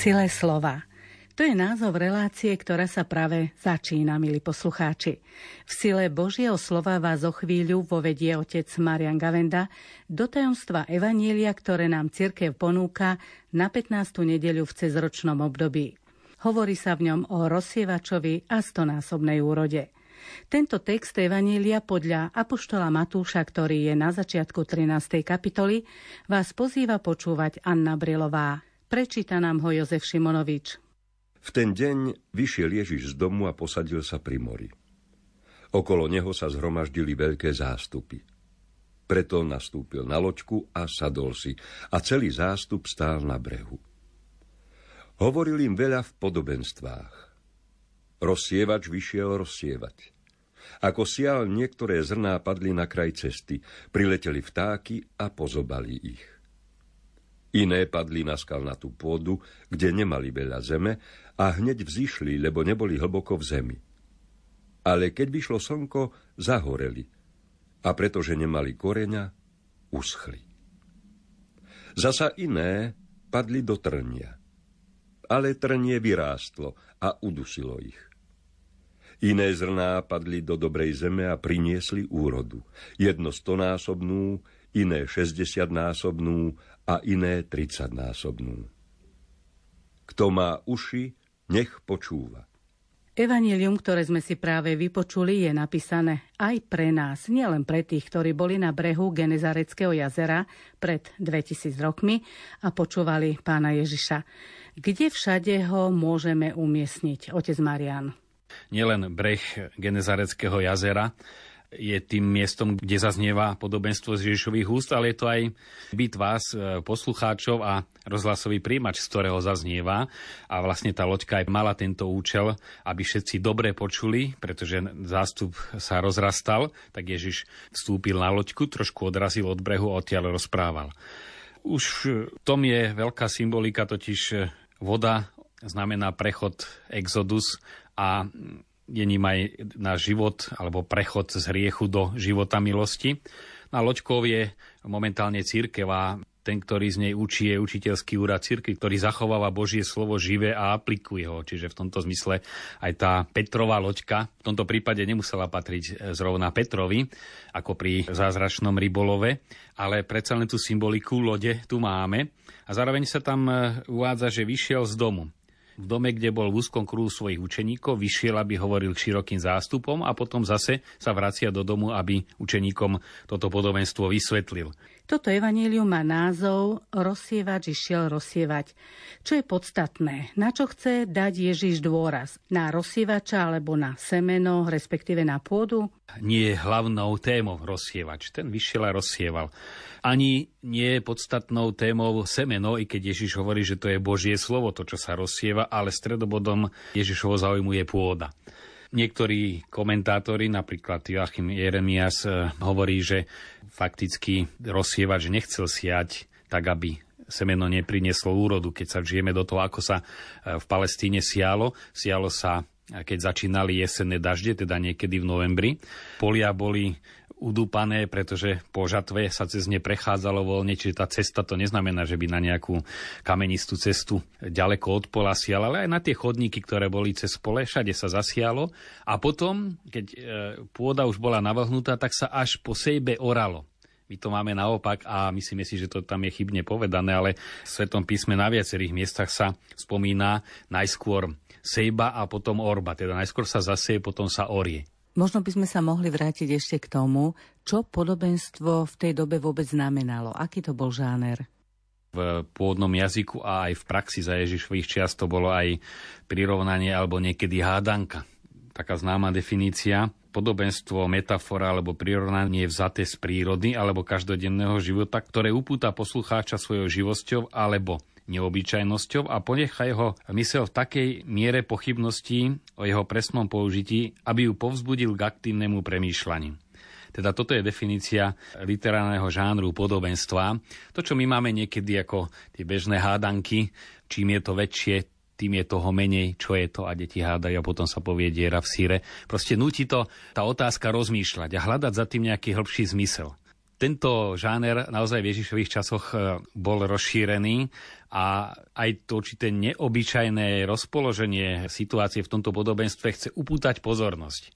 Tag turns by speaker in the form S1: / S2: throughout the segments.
S1: sile slova. To je názov relácie, ktorá sa práve začína, milí poslucháči. V sile Božieho slova vás o chvíľu vovedie otec Marian Gavenda do tajomstva Evanielia, ktoré nám cirkev ponúka na 15. nedeľu v cezročnom období. Hovorí sa v ňom o rozsievačovi a stonásobnej úrode. Tento text Evanília podľa Apoštola Matúša, ktorý je na začiatku 13. kapitoly, vás pozýva počúvať Anna Brilová. Prečíta nám ho Jozef Šimonovič.
S2: V ten deň vyšiel Ježiš z domu a posadil sa pri mori. Okolo neho sa zhromaždili veľké zástupy. Preto nastúpil na loďku a sadol si a celý zástup stál na brehu. Hovoril im veľa v podobenstvách. Rozsievač vyšiel rozsievať. Ako sial niektoré zrná padli na kraj cesty, prileteli vtáky a pozobali ich. Iné padli na skalnatú pôdu, kde nemali veľa zeme a hneď vzýšli, lebo neboli hlboko v zemi. Ale keď vyšlo slnko, zahoreli a pretože nemali koreňa, uschli. Zasa iné padli do trnia, ale trnie vyrástlo a udusilo ich. Iné zrná padli do dobrej zeme a priniesli úrodu. Jedno stonásobnú, iné šesťdesiatnásobnú a iné tridsaťnásobnú. Kto má uši, nech počúva.
S1: Evangelium, ktoré sme si práve vypočuli, je napísané aj pre nás, nielen pre tých, ktorí boli na brehu Genezareckého jazera pred 2000 rokmi a počúvali pána Ježiša. Kde všade ho môžeme umiestniť, otec Marian?
S3: Nielen breh Genezareckého jazera, je tým miestom, kde zaznieva podobenstvo z Ježišových úst, ale je to aj byt vás, e, poslucháčov a rozhlasový príjimač, z ktorého zaznieva. A vlastne tá loďka aj mala tento účel, aby všetci dobre počuli, pretože zástup sa rozrastal, tak Ježiš vstúpil na loďku, trošku odrazil od brehu a odtiaľ rozprával. Už v tom je veľká symbolika, totiž voda znamená prechod, exodus a je ním aj náš život alebo prechod z hriechu do života milosti. Na Loďkov je momentálne církev a ten, ktorý z nej učí, je učiteľský úrad cirkvi, ktorý zachováva Božie slovo živé a aplikuje ho. Čiže v tomto zmysle aj tá Petrová loďka v tomto prípade nemusela patriť zrovna Petrovi, ako pri zázračnom rybolove, ale predsa len tú symboliku lode tu máme. A zároveň sa tam uvádza, že vyšiel z domu v dome, kde bol v úzkom kruhu svojich učeníkov, vyšiel, aby hovoril k širokým zástupom a potom zase sa vracia do domu, aby učeníkom toto podobenstvo vysvetlil.
S1: Toto evanílium má názov Rozsievač išiel rozsievať. Čo je podstatné? Na čo chce dať Ježiš dôraz? Na rozsievača alebo na semeno, respektíve na pôdu?
S3: Nie je hlavnou témou rozsievač. Ten vyšiel a rozsieval. Ani nie je podstatnou témou semeno, i keď Ježiš hovorí, že to je Božie slovo, to, čo sa rozsieva, ale stredobodom Ježišovo záujmu je pôda. Niektorí komentátori, napríklad Joachim Jeremias, eh, hovorí, že fakticky rozsievač nechcel siať tak, aby semeno neprinieslo úrodu. Keď sa vžijeme do toho, ako sa eh, v Palestíne sialo, sialo sa eh, keď začínali jesenné dažde, teda niekedy v novembri. Polia boli udúpané, pretože po žatve sa cez ne prechádzalo voľne, čiže tá cesta to neznamená, že by na nejakú kamenistú cestu ďaleko od pola siala, ale aj na tie chodníky, ktoré boli cez pole, všade sa zasialo a potom, keď e, pôda už bola navlhnutá, tak sa až po sejbe oralo. My to máme naopak a myslíme si, že to tam je chybne povedané, ale v Svetom písme na viacerých miestach sa spomína najskôr sejba a potom orba. Teda najskôr sa zaseje, potom sa orie.
S1: Možno by sme sa mohli vrátiť ešte k tomu, čo podobenstvo v tej dobe vôbec znamenalo. Aký to bol žáner?
S3: v pôvodnom jazyku a aj v praxi za Ježišových čiast to bolo aj prirovnanie alebo niekedy hádanka. Taká známa definícia. Podobenstvo, metafora alebo prirovnanie vzaté z prírody alebo každodenného života, ktoré upúta poslucháča svojou živosťou alebo neobyčajnosťou a ponecha jeho mysel v takej miere pochybností o jeho presnom použití, aby ju povzbudil k aktívnemu premýšľaniu. Teda toto je definícia literárneho žánru podobenstva. To, čo my máme niekedy ako tie bežné hádanky, čím je to väčšie, tým je toho menej, čo je to a deti hádajú a potom sa povie diera v síre. Proste nutí to tá otázka rozmýšľať a hľadať za tým nejaký hĺbší zmysel. Tento žáner naozaj v Ježišových časoch e, bol rozšírený a aj to určité neobyčajné rozpoloženie situácie v tomto podobenstve chce upútať pozornosť.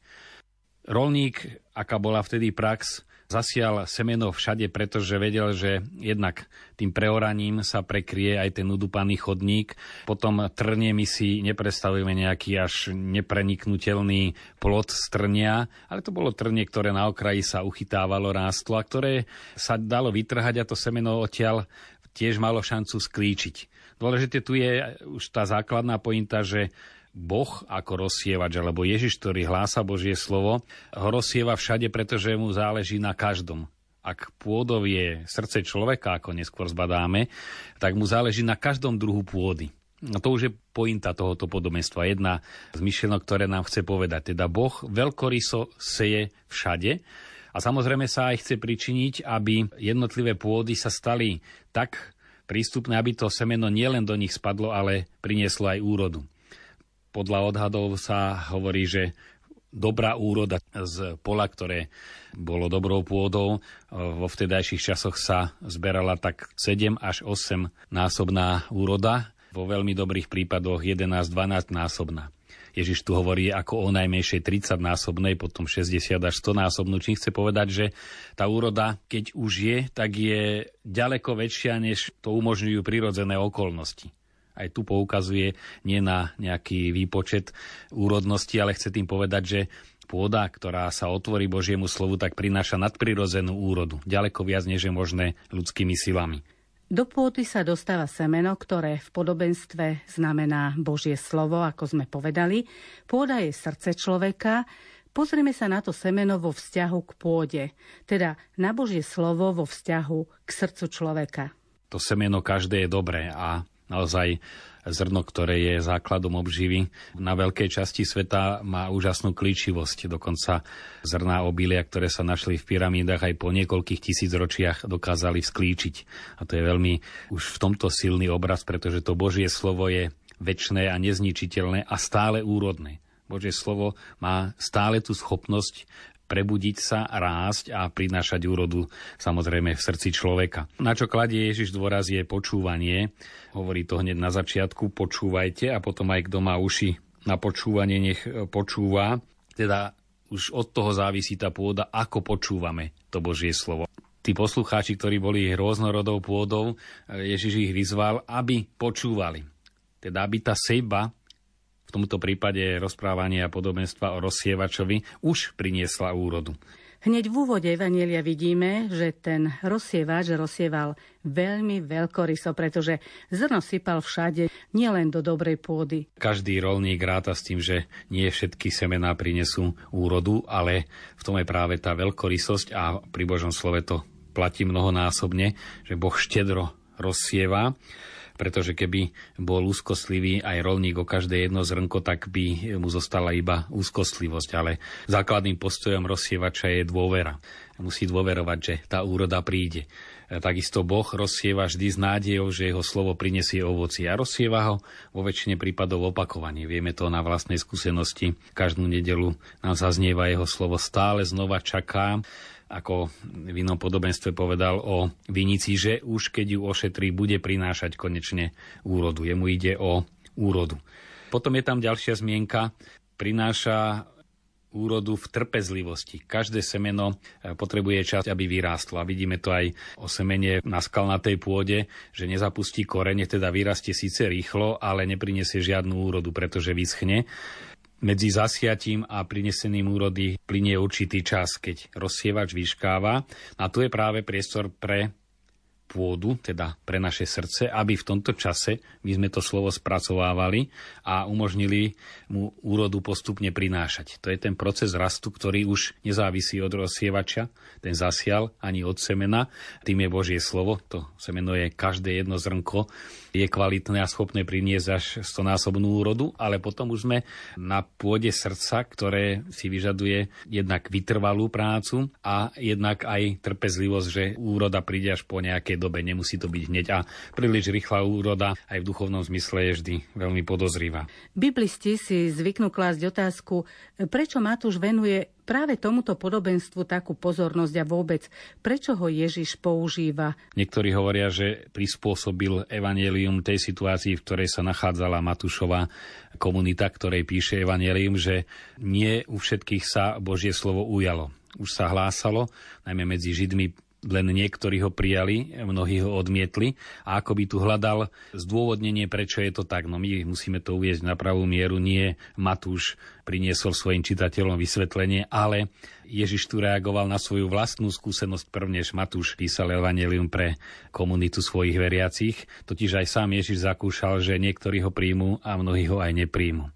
S3: Rolník, aká bola vtedy prax, zasial semeno všade, pretože vedel, že jednak tým preoraním sa prekrie aj ten udupaný chodník. Potom trnie my si nepredstavujeme nejaký až nepreniknutelný plot z trnia, ale to bolo trnie, ktoré na okraji sa uchytávalo, rástlo a ktoré sa dalo vytrhať a to semeno odtiaľ tiež malo šancu sklíčiť. Dôležité tu je už tá základná pointa, že Boh ako rozsievač, alebo Ježiš, ktorý hlása Božie slovo, ho rozsieva všade, pretože mu záleží na každom. Ak pôdov je srdce človeka, ako neskôr zbadáme, tak mu záleží na každom druhu pôdy. No to už je pointa tohoto podobenstva. Jedna z myšlienok, ktoré nám chce povedať. Teda Boh veľkoryso seje všade a samozrejme sa aj chce pričiniť, aby jednotlivé pôdy sa stali tak prístupné, aby to semeno nielen do nich spadlo, ale prinieslo aj úrodu podľa odhadov sa hovorí, že dobrá úroda z pola, ktoré bolo dobrou pôdou, vo vtedajších časoch sa zberala tak 7 až 8 násobná úroda, vo veľmi dobrých prípadoch 11-12 násobná. Ježiš tu hovorí ako o najmenšej 30 násobnej, potom 60 až 100 násobnú. Čím chce povedať, že tá úroda, keď už je, tak je ďaleko väčšia, než to umožňujú prirodzené okolnosti aj tu poukazuje nie na nejaký výpočet úrodnosti, ale chce tým povedať, že pôda, ktorá sa otvorí Božiemu slovu, tak prináša nadprirodzenú úrodu. Ďaleko viac, než je možné ľudskými silami.
S1: Do pôdy sa dostáva semeno, ktoré v podobenstve znamená Božie slovo, ako sme povedali. Pôda je srdce človeka, Pozrieme sa na to semeno vo vzťahu k pôde, teda na Božie slovo vo vzťahu k srdcu človeka.
S3: To semeno každé je dobré a naozaj zrno, ktoré je základom obživy. Na veľkej časti sveta má úžasnú klíčivosť. Dokonca zrná obilia, ktoré sa našli v pyramídach aj po niekoľkých tisíc ročiach dokázali sklíčiť. A to je veľmi už v tomto silný obraz, pretože to Božie slovo je väčšné a nezničiteľné a stále úrodné. Božie slovo má stále tú schopnosť prebudiť sa, rásť a prinášať úrodu samozrejme v srdci človeka. Na čo kladie Ježiš dôraz je počúvanie. Hovorí to hneď na začiatku, počúvajte a potom aj kto má uši na počúvanie, nech počúva. Teda už od toho závisí tá pôda, ako počúvame to Božie slovo. Tí poslucháči, ktorí boli rôznorodou pôdou, Ježiš ich vyzval, aby počúvali. Teda aby tá seba tomto prípade rozprávanie a podobenstva o rozsievačovi už priniesla úrodu.
S1: Hneď v úvode Evanielia vidíme, že ten rozsievač rozsieval veľmi veľkoryso, pretože zrno sypal všade, nielen do dobrej pôdy.
S3: Každý rolník ráta s tým, že nie všetky semená prinesú úrodu, ale v tom je práve tá veľkorysosť a pri Božom slove to platí mnohonásobne, že Boh štedro rozsieva pretože keby bol úzkostlivý aj rolník o každé jedno zrnko, tak by mu zostala iba úzkostlivosť. Ale základným postojom rozsievača je dôvera. Musí dôverovať, že tá úroda príde. Takisto Boh rozsieva vždy s nádejou, že jeho slovo prinesie ovoci a rozsieva ho vo väčšine prípadov opakovanie. Vieme to na vlastnej skúsenosti. Každú nedelu nám zaznieva jeho slovo stále znova čaká ako v inom podobenstve povedal o vinici, že už keď ju ošetrí, bude prinášať konečne úrodu. Jemu ide o úrodu. Potom je tam ďalšia zmienka, prináša úrodu v trpezlivosti. Každé semeno e, potrebuje čas, aby vyrástlo. A vidíme to aj o semene na skalnatej pôde, že nezapustí korene, teda vyrastie síce rýchlo, ale neprinesie žiadnu úrodu, pretože vyschne medzi zasiatím a prineseným úrody plinie určitý čas, keď rozsievač vyškáva. A tu je práve priestor pre pôdu, teda pre naše srdce, aby v tomto čase my sme to slovo spracovávali a umožnili mu úrodu postupne prinášať. To je ten proces rastu, ktorý už nezávisí od rozsievača, ten zasial, ani od semena. Tým je Božie slovo, to semeno je každé jedno zrnko, je kvalitné a schopné priniesť až stonásobnú úrodu, ale potom už sme na pôde srdca, ktoré si vyžaduje jednak vytrvalú prácu a jednak aj trpezlivosť, že úroda príde až po nejakej dobe, nemusí to byť hneď a príliš rýchla úroda aj v duchovnom zmysle je vždy veľmi podozrivá.
S1: Biblisti si zvyknú klásť otázku, prečo Matúš venuje práve tomuto podobenstvu takú pozornosť a vôbec, prečo ho Ježiš používa?
S3: Niektorí hovoria, že prispôsobil evanelium tej situácii, v ktorej sa nachádzala Matúšova komunita, ktorej píše evanelium, že nie u všetkých sa Božie slovo ujalo. Už sa hlásalo, najmä medzi Židmi len niektorí ho prijali, mnohí ho odmietli a ako by tu hľadal zdôvodnenie, prečo je to tak. No my musíme to uvieť na pravú mieru. Nie Matúš priniesol svojim čitateľom vysvetlenie, ale Ježiš tu reagoval na svoju vlastnú skúsenosť prvnež Matúš písal Evangelium pre komunitu svojich veriacich, totiž aj sám Ježiš zakúšal, že niektorí ho príjmu a mnohí ho aj nepríjmu.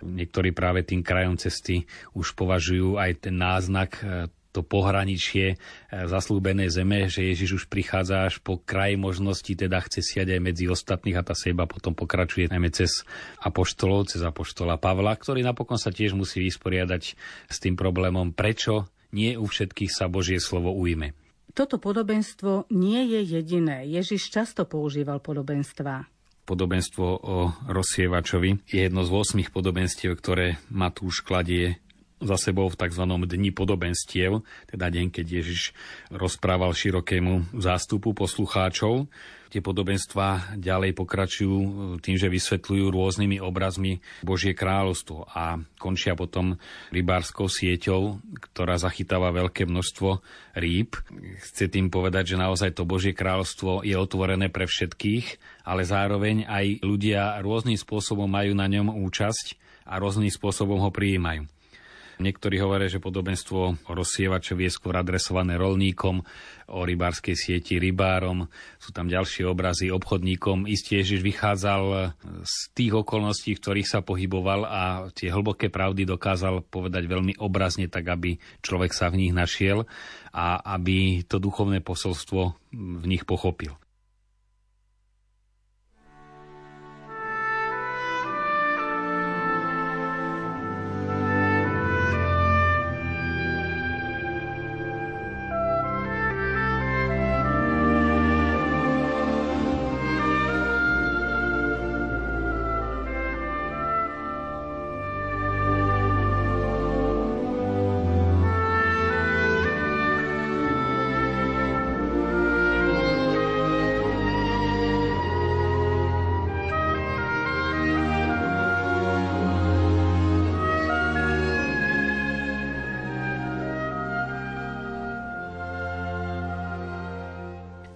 S3: Niektorí práve tým krajom cesty už považujú aj ten náznak to pohraničie e, zaslúbenej zeme, že Ježiš už prichádza až po kraj možnosti, teda chce siať aj medzi ostatných a tá seba potom pokračuje najmä cez apoštolov, cez apoštola Pavla, ktorý napokon sa tiež musí vysporiadať s tým problémom, prečo nie u všetkých sa Božie slovo ujme.
S1: Toto podobenstvo nie je jediné. Ježiš často používal podobenstva
S3: podobenstvo o rozsievačovi je jedno z 8 podobenstiev, ktoré Matúš kladie za sebou v tzv. dni podobenstiev, teda deň, keď Ježiš rozprával širokému zástupu poslucháčov. Tie podobenstvá ďalej pokračujú tým, že vysvetľujú rôznymi obrazmi Božie kráľovstvo a končia potom rybárskou sieťou, ktorá zachytáva veľké množstvo rýb. Chce tým povedať, že naozaj to Božie kráľovstvo je otvorené pre všetkých, ale zároveň aj ľudia rôznym spôsobom majú na ňom účasť a rôznym spôsobom ho prijímajú. Niektorí hovoria, že podobenstvo o rozsievačovi je skôr adresované rolníkom, o rybárskej sieti rybárom. Sú tam ďalšie obrazy obchodníkom. Isté Ježiš vychádzal z tých okolností, v ktorých sa pohyboval a tie hlboké pravdy dokázal povedať veľmi obrazne, tak aby človek sa v nich našiel a aby to duchovné posolstvo v nich pochopil.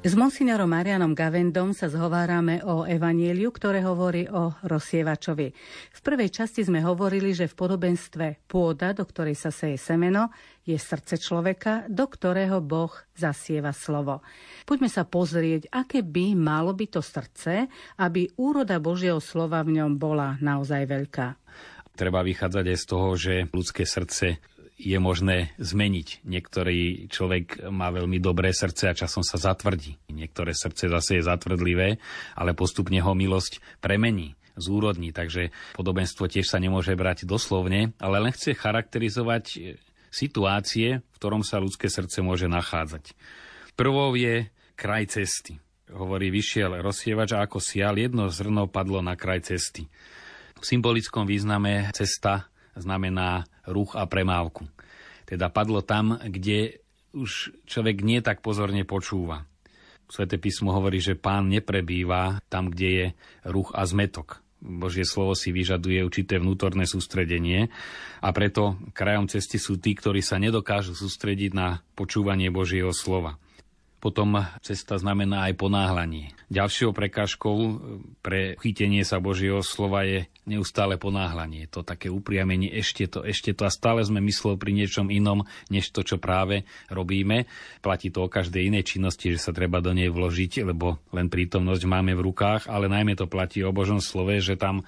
S1: S monsignorom Marianom Gavendom sa zhovárame o evanieliu, ktoré hovorí o rozsievačovi. V prvej časti sme hovorili, že v podobenstve pôda, do ktorej sa seje semeno, je srdce človeka, do ktorého Boh zasieva slovo. Poďme sa pozrieť, aké by malo byť to srdce, aby úroda Božieho slova v ňom bola naozaj veľká.
S3: Treba vychádzať aj z toho, že ľudské srdce je možné zmeniť. Niektorý človek má veľmi dobré srdce a časom sa zatvrdí. Niektoré srdce zase je zatvrdlivé, ale postupne ho milosť premení zúrodní, takže podobenstvo tiež sa nemôže brať doslovne, ale len chce charakterizovať situácie, v ktorom sa ľudské srdce môže nachádzať. Prvou je kraj cesty. Hovorí, vyšiel rozsievač a ako sial, jedno zrno padlo na kraj cesty. V symbolickom význame cesta znamená ruch a premávku. Teda padlo tam, kde už človek nie tak pozorne počúva. Sveté písmo hovorí, že pán neprebýva tam, kde je ruch a zmetok. Božie slovo si vyžaduje určité vnútorné sústredenie a preto krajom cesty sú tí, ktorí sa nedokážu sústrediť na počúvanie Božieho slova. Potom cesta znamená aj ponáhľanie. Ďalšou prekážkou pre chytenie sa Božieho slova je neustále ponáhľanie. To také upriamenie, ešte to, ešte to a stále sme mysleli pri niečom inom, než to, čo práve robíme. Platí to o každej inej činnosti, že sa treba do nej vložiť, lebo len prítomnosť máme v rukách, ale najmä to platí o Božom slove, že tam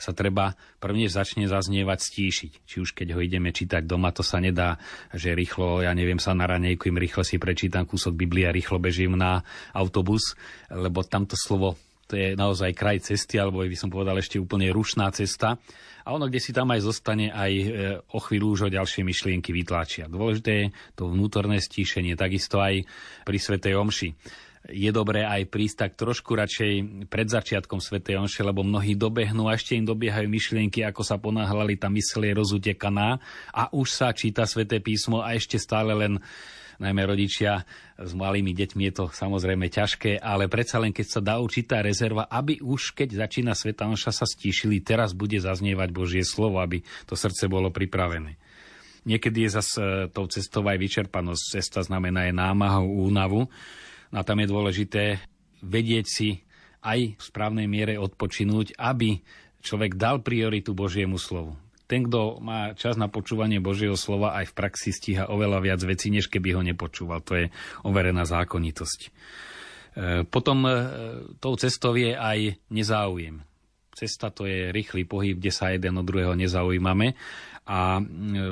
S3: sa treba prvne začne zaznievať stíšiť. Či už keď ho ideme čítať doma, to sa nedá, že rýchlo, ja neviem, sa na ranejkujem, rýchlo si prečítam kúsok Biblia, rýchlo bežím na autobus, lebo tamto slovo to je naozaj kraj cesty, alebo by som povedal ešte úplne rušná cesta. A ono, kde si tam aj zostane, aj e, o chvíľu už o ďalšie myšlienky vytlačia. Dôležité je to vnútorné stíšenie, takisto aj pri Svetej Omši je dobré aj prísť tak trošku radšej pred začiatkom Sv. Omše, lebo mnohí dobehnú a ešte im dobiehajú myšlienky, ako sa ponáhľali, tá mysl je rozutekaná a už sa číta Sväté písmo a ešte stále len najmä rodičia s malými deťmi je to samozrejme ťažké, ale predsa len keď sa dá určitá rezerva, aby už keď začína Sveta Omša sa stíšili, teraz bude zaznievať Božie slovo, aby to srdce bolo pripravené. Niekedy je zase tou cestou aj vyčerpanosť. Cesta znamená aj námahu, únavu. No a tam je dôležité vedieť si aj v správnej miere odpočinúť, aby človek dal prioritu Božiemu slovu. Ten, kto má čas na počúvanie Božieho slova, aj v praxi stíha oveľa viac vecí, než keby ho nepočúval. To je overená zákonitosť. E, potom e, tou cestou je aj nezáujem. Cesta to je rýchly pohyb, kde sa jeden od druhého nezaujímame a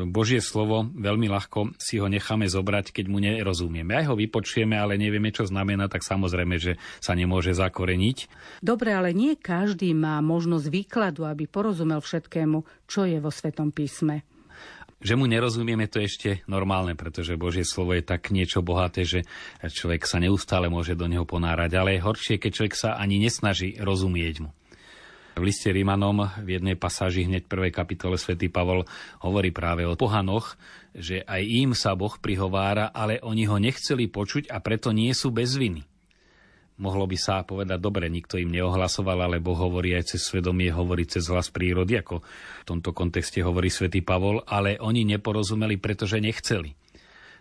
S3: Božie slovo veľmi ľahko si ho necháme zobrať, keď mu nerozumieme. Aj ho vypočujeme, ale nevieme, čo znamená, tak samozrejme, že sa nemôže zakoreniť.
S1: Dobre, ale nie každý má možnosť výkladu, aby porozumel všetkému, čo je vo Svetom písme.
S3: Že mu nerozumieme, to je ešte normálne, pretože Božie slovo je tak niečo bohaté, že človek sa neustále môže do neho ponárať. Ale je horšie, keď človek sa ani nesnaží rozumieť mu. V liste Rímanom v jednej pasáži hneď prvej kapitole svätý Pavol hovorí práve o pohanoch, že aj im sa Boh prihovára, ale oni ho nechceli počuť a preto nie sú bez viny. Mohlo by sa povedať, dobre, nikto im neohlasoval, ale Boh hovorí aj cez svedomie, hovorí cez hlas prírody, ako v tomto kontexte hovorí svätý Pavol, ale oni neporozumeli, pretože nechceli.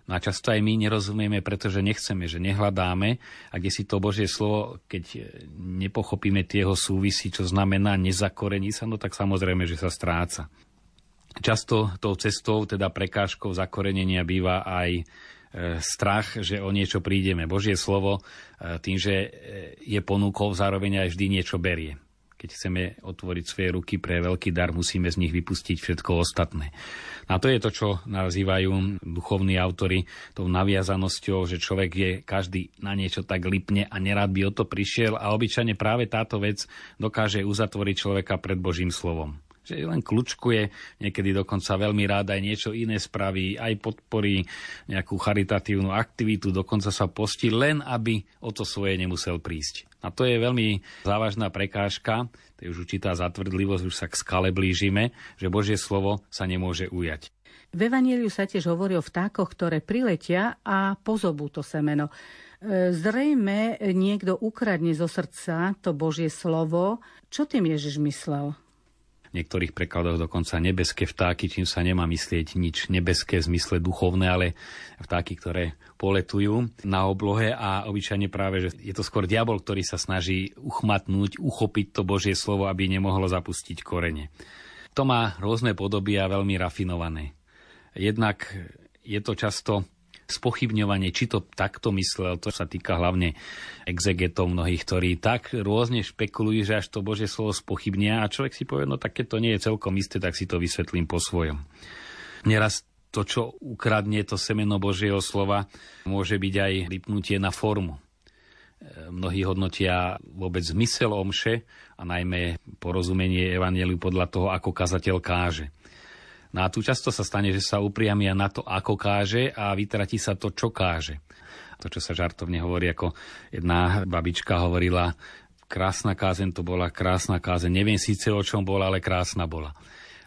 S3: No a často aj my nerozumieme, pretože nechceme, že nehľadáme a kde si to Božie slovo, keď nepochopíme tieho súvisí, čo znamená nezakorení sa, no tak samozrejme, že sa stráca. Často tou cestou, teda prekážkou zakorenenia býva aj e, strach, že o niečo prídeme. Božie slovo e, tým, že e, je ponúkou, zároveň aj vždy niečo berie. Keď chceme otvoriť svoje ruky pre veľký dar, musíme z nich vypustiť všetko ostatné. A to je to, čo nazývajú duchovní autory tou naviazanosťou, že človek je každý na niečo tak lipne a nerád by o to prišiel a obyčajne práve táto vec dokáže uzatvoriť človeka pred Božím slovom že len kľúčkuje, niekedy dokonca veľmi rád aj niečo iné spraví, aj podporí nejakú charitatívnu aktivitu, dokonca sa postí, len aby o to svoje nemusel prísť. A to je veľmi závažná prekážka, to je už určitá zatvrdlivosť, už sa k skale blížime, že Božie slovo sa nemôže ujať.
S1: V Evangeliu sa tiež hovorí o vtákoch, ktoré priletia a pozobú to semeno. E, zrejme niekto ukradne zo srdca to Božie slovo. Čo tým Ježiš myslel?
S3: V niektorých prekladoch dokonca nebeské vtáky, čím sa nemá myslieť nič nebeské v zmysle duchovné, ale vtáky, ktoré poletujú na oblohe a obyčajne práve, že je to skôr diabol, ktorý sa snaží uchmatnúť, uchopiť to Božie slovo, aby nemohlo zapustiť korene. To má rôzne podoby a veľmi rafinované. Jednak je to často spochybňovanie, či to takto myslel, to sa týka hlavne exegetov mnohých, ktorí tak rôzne špekulujú, že až to Božie slovo spochybnia a človek si povie, no tak to nie je celkom isté, tak si to vysvetlím po svojom. Neraz to, čo ukradne to semeno Božieho slova, môže byť aj lipnutie na formu. E, mnohí hodnotia vôbec zmysel omše a najmä porozumenie evaneliu podľa toho, ako kazateľ káže. No a tu často sa stane, že sa upriamia na to, ako káže a vytratí sa to, čo káže. To, čo sa žartovne hovorí, ako jedna babička hovorila, krásna kázen to bola, krásna kázen. Neviem síce o čom bola, ale krásna bola.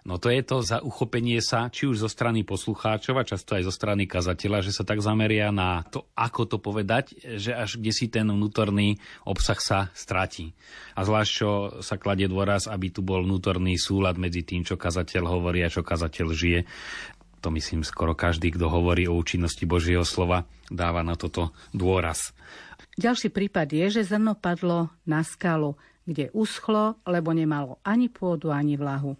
S3: No to je to za uchopenie sa, či už zo strany poslucháčov a často aj zo strany kazateľa, že sa tak zameria na to, ako to povedať, že až kde si ten vnútorný obsah sa stratí. A zvlášť, čo sa kladie dôraz, aby tu bol vnútorný súlad medzi tým, čo kazateľ hovorí a čo kazateľ žije. To myslím skoro každý, kto hovorí o účinnosti Božieho slova, dáva na toto dôraz.
S1: Ďalší prípad je, že zrno padlo na skalu, kde uschlo, lebo nemalo ani pôdu, ani vlahu.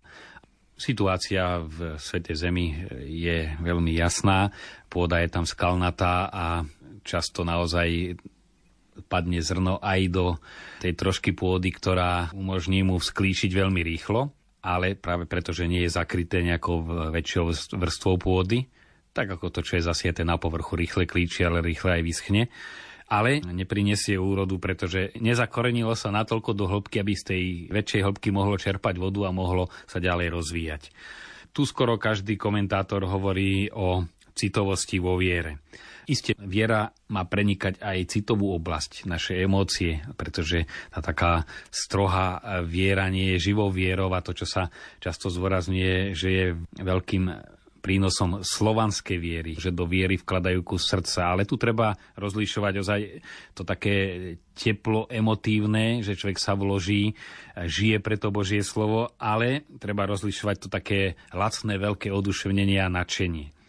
S3: Situácia v Svete Zemi je veľmi jasná. Pôda je tam skalnatá a často naozaj padne zrno aj do tej trošky pôdy, ktorá umožní mu vzklíčiť veľmi rýchlo, ale práve preto, že nie je zakryté nejakou väčšou vrstvou pôdy, tak ako to, čo je zasieté na povrchu, rýchle klíči, ale rýchle aj vyschne ale neprinesie úrodu, pretože nezakorenilo sa natoľko do hĺbky, aby z tej väčšej hĺbky mohlo čerpať vodu a mohlo sa ďalej rozvíjať. Tu skoro každý komentátor hovorí o citovosti vo viere. Isté, viera má prenikať aj citovú oblasť, naše emócie, pretože tá taká strohá viera nie je živou vierou a to, čo sa často zdôrazňuje, že je veľkým prínosom slovanskej viery, že do viery vkladajú kus srdca. Ale tu treba rozlišovať ozaj to také teplo emotívne, že človek sa vloží, žije pre to Božie slovo, ale treba rozlišovať to také lacné, veľké oduševnenie a nadšenie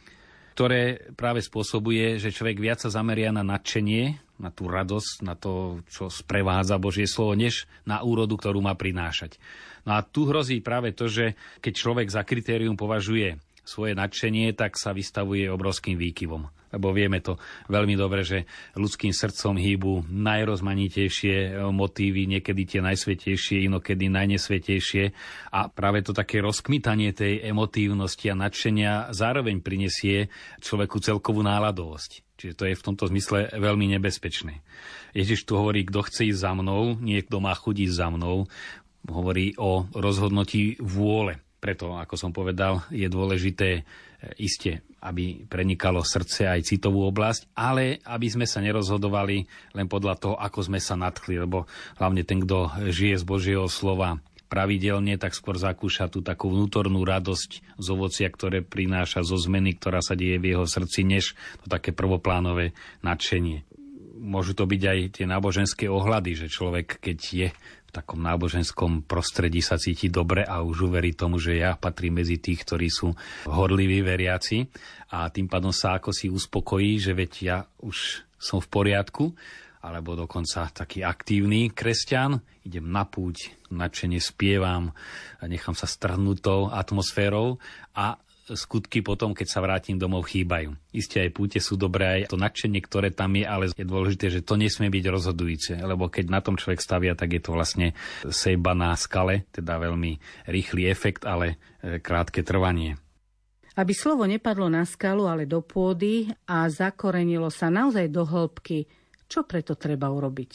S3: ktoré práve spôsobuje, že človek viac sa zameria na nadšenie, na tú radosť, na to, čo sprevádza Božie slovo, než na úrodu, ktorú má prinášať. No a tu hrozí práve to, že keď človek za kritérium považuje svoje nadšenie, tak sa vystavuje obrovským výkyvom. Lebo vieme to veľmi dobre, že ľudským srdcom hýbu najrozmanitejšie motívy, niekedy tie najsvetejšie, inokedy najnesvetejšie. A práve to také rozkmitanie tej emotívnosti a nadšenia zároveň prinesie človeku celkovú náladovosť. Čiže to je v tomto zmysle veľmi nebezpečné. Ježiš tu hovorí, kto chce ísť za mnou, niekto má chudiť za mnou. Hovorí o rozhodnutí vôle. Preto, ako som povedal, je dôležité e, iste, aby prenikalo srdce aj citovú oblasť, ale aby sme sa nerozhodovali len podľa toho, ako sme sa nadchli, lebo hlavne ten, kto žije z Božieho slova pravidelne, tak skôr zakúša tú takú vnútornú radosť z ovocia, ktoré prináša zo zmeny, ktorá sa deje v jeho srdci, než to také prvoplánové nadšenie. Môžu to byť aj tie náboženské ohľady, že človek, keď je takom náboženskom prostredí sa cíti dobre a už uverí tomu, že ja patrím medzi tých, ktorí sú horliví veriaci. A tým pádom sa ako si uspokojí, že veď ja už som v poriadku, alebo dokonca taký aktívny kresťan, idem na púť, nadšene spievam, nechám sa strhnúť atmosférou. A skutky potom, keď sa vrátim domov, chýbajú. Isté aj púte sú dobré, aj to nadšenie, ktoré tam je, ale je dôležité, že to nesmie byť rozhodujúce, lebo keď na tom človek stavia, tak je to vlastne sejba na skale, teda veľmi rýchly efekt, ale e, krátke trvanie.
S1: Aby slovo nepadlo na skalu, ale do pôdy a zakorenilo sa naozaj do hĺbky, čo preto treba urobiť?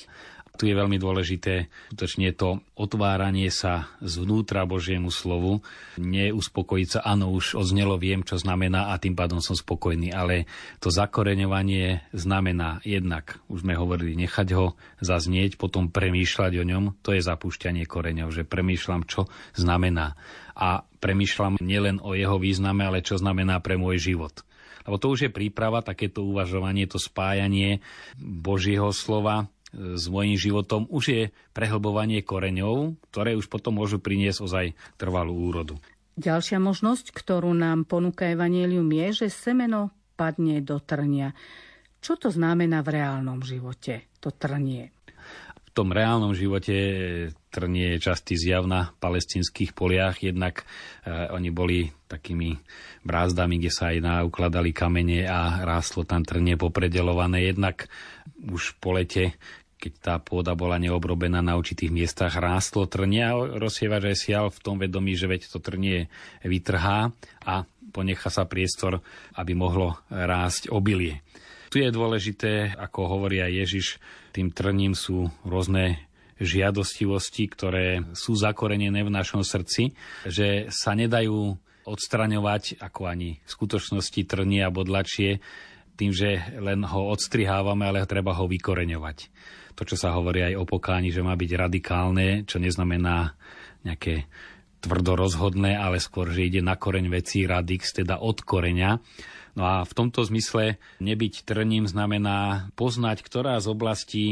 S3: Tu je veľmi dôležité skutočne to otváranie sa zvnútra Božiemu slovu, neuspokojiť sa, áno, už odznelo, viem, čo znamená a tým pádom som spokojný, ale to zakoreňovanie znamená jednak, už sme hovorili, nechať ho zaznieť, potom premýšľať o ňom, to je zapúšťanie koreňov, že premýšľam, čo znamená. A premýšľam nielen o jeho význame, ale čo znamená pre môj život lebo to už je príprava, takéto uvažovanie, to spájanie Božieho slova s mojím životom už je prehlbovanie koreňov, ktoré už potom môžu priniesť ozaj trvalú úrodu.
S1: Ďalšia možnosť, ktorú nám ponúka Evangelium je, že semeno padne do trnia. Čo to znamená v reálnom živote, to trnie?
S3: Tom reálnom živote trnie je častý zjav na palestinských poliach, jednak e, oni boli takými brázdami, kde sa aj naukladali kamene a rástlo tam trnie popredelované. Jednak už po lete keď tá pôda bola neobrobená na určitých miestach, rástlo trnie a rozsievač aj sial v tom vedomí, že veď to trnie vytrhá a ponecha sa priestor, aby mohlo rásť obilie. Tu je dôležité, ako hovorí aj Ježiš, tým trním sú rôzne žiadostivosti, ktoré sú zakorenené v našom srdci, že sa nedajú odstraňovať, ako ani v skutočnosti trnie a bodlačie, tým, že len ho odstrihávame, ale treba ho vykoreňovať. To, čo sa hovorí aj o pokáni, že má byť radikálne, čo neznamená nejaké tvrdo rozhodné, ale skôr, že ide na koreň vecí radix, teda od koreňa No a v tomto zmysle nebyť trním znamená poznať, ktorá z oblastí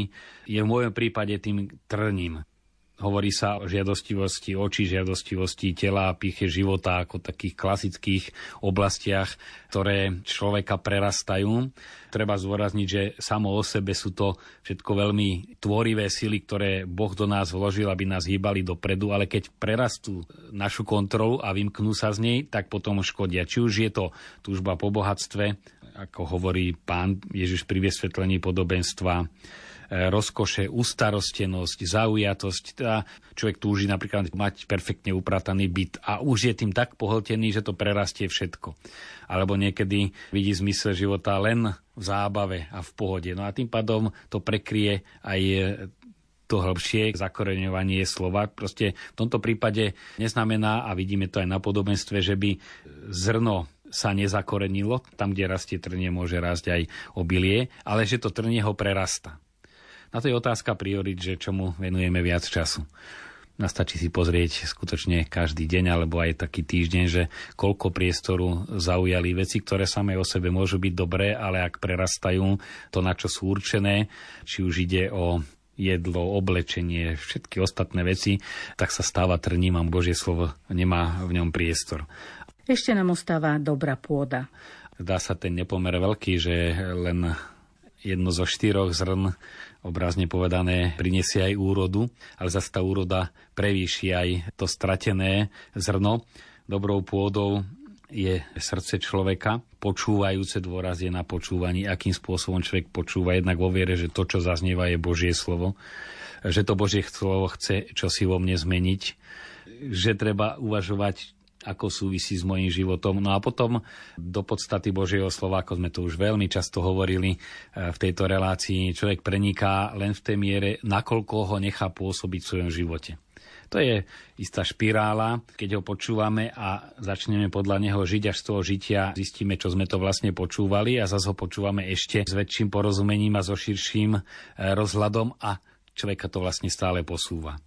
S3: je v môjom prípade tým trním. Hovorí sa o žiadostivosti očí, žiadostivosti tela, píche života ako takých klasických oblastiach, ktoré človeka prerastajú. Treba zdôrazniť, že samo o sebe sú to všetko veľmi tvorivé sily, ktoré Boh do nás vložil, aby nás hýbali dopredu, ale keď prerastú našu kontrolu a vymknú sa z nej, tak potom škodia. Či už je to túžba po bohatstve, ako hovorí pán Ježiš pri vysvetlení podobenstva, rozkoše, ustarostenosť, zaujatosť. Teda človek túži napríklad mať perfektne uprataný byt a už je tým tak pohltený, že to prerastie všetko. Alebo niekedy vidí zmysel života len v zábave a v pohode. No a tým pádom to prekrie aj to hĺbšie zakoreňovanie slova. Proste v tomto prípade neznamená, a vidíme to aj na podobenstve, že by zrno sa nezakorenilo. Tam, kde rastie trnie, môže rásť aj obilie, ale že to trnie ho prerasta. Na to je otázka priorit, že čomu venujeme viac času. Nastačí si pozrieť skutočne každý deň alebo aj taký týždeň, že koľko priestoru zaujali veci, ktoré samé o sebe môžu byť dobré, ale ak prerastajú to, na čo sú určené, či už ide o jedlo, oblečenie, všetky ostatné veci, tak sa stáva trním a Božie slovo nemá v ňom priestor.
S1: Ešte nám ostáva dobrá pôda.
S3: Dá sa ten nepomer veľký, že len jedno zo štyroch zrn obrazne povedané, prinesie aj úrodu, ale zase tá úroda prevýši aj to stratené zrno. Dobrou pôdou je srdce človeka, počúvajúce dôraz je na počúvaní, akým spôsobom človek počúva, jednak vo viere, že to, čo zaznieva, je Božie slovo, že to Božie slovo chce čo si vo mne zmeniť, že treba uvažovať ako súvisí s mojím životom. No a potom do podstaty Božieho slova, ako sme to už veľmi často hovorili e, v tejto relácii, človek preniká len v tej miere, nakoľko ho nechá pôsobiť v svojom živote. To je istá špirála. Keď ho počúvame a začneme podľa neho žiť až z toho žitia, zistíme, čo sme to vlastne počúvali a zase ho počúvame ešte s väčším porozumením a so širším e, rozhľadom a človeka to vlastne stále posúva.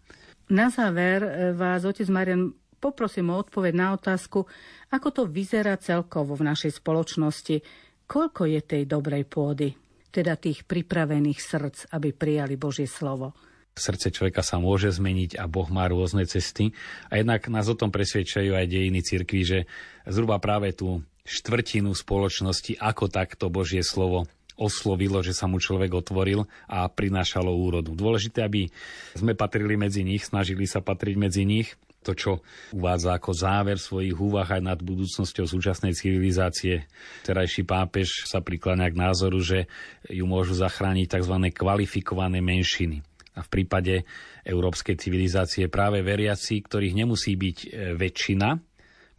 S1: Na záver e, vás, otec Marian, poprosím o odpoveď na otázku, ako to vyzerá celkovo v našej spoločnosti, koľko je tej dobrej pôdy, teda tých pripravených srdc, aby prijali Božie slovo.
S3: Srdce človeka sa môže zmeniť a Boh má rôzne cesty. A jednak nás o tom presvedčajú aj dejiny cirkvi, že zhruba práve tú štvrtinu spoločnosti, ako takto Božie slovo oslovilo, že sa mu človek otvoril a prinášalo úrodu. Dôležité, aby sme patrili medzi nich, snažili sa patriť medzi nich to, čo uvádza ako záver svojich úvah aj nad budúcnosťou súčasnej civilizácie. Terajší pápež sa prikláňa k názoru, že ju môžu zachrániť tzv. kvalifikované menšiny. A v prípade európskej civilizácie práve veriaci, ktorých nemusí byť e, väčšina,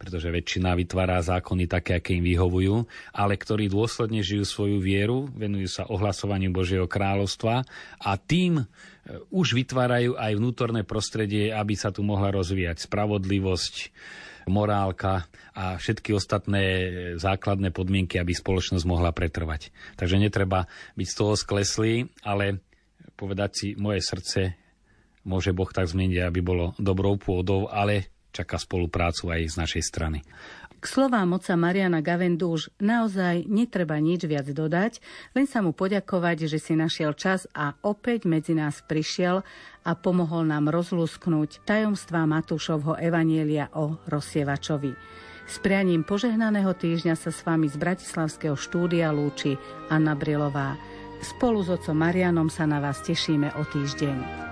S3: pretože väčšina vytvára zákony také, aké im vyhovujú, ale ktorí dôsledne žijú svoju vieru, venujú sa ohlasovaniu Božieho kráľovstva a tým e, už vytvárajú aj vnútorné prostredie, aby sa tu mohla rozvíjať spravodlivosť, morálka a všetky ostatné e, základné podmienky, aby spoločnosť mohla pretrvať. Takže netreba byť z toho skleslý, ale povedať si, moje srdce môže Boh tak zmeniť, aby bolo dobrou pôdou, ale čaká spoluprácu aj z našej strany.
S1: K slovám moca Mariana Gavendu už naozaj netreba nič viac dodať, len sa mu poďakovať, že si našiel čas a opäť medzi nás prišiel a pomohol nám rozlúsknuť tajomstvá Matúšovho evanielia o rozsievačovi. S prianím požehnaného týždňa sa s vami z Bratislavského štúdia lúči Anna Brilová. Spolu s otcom Marianom sa na vás tešíme o týždeň.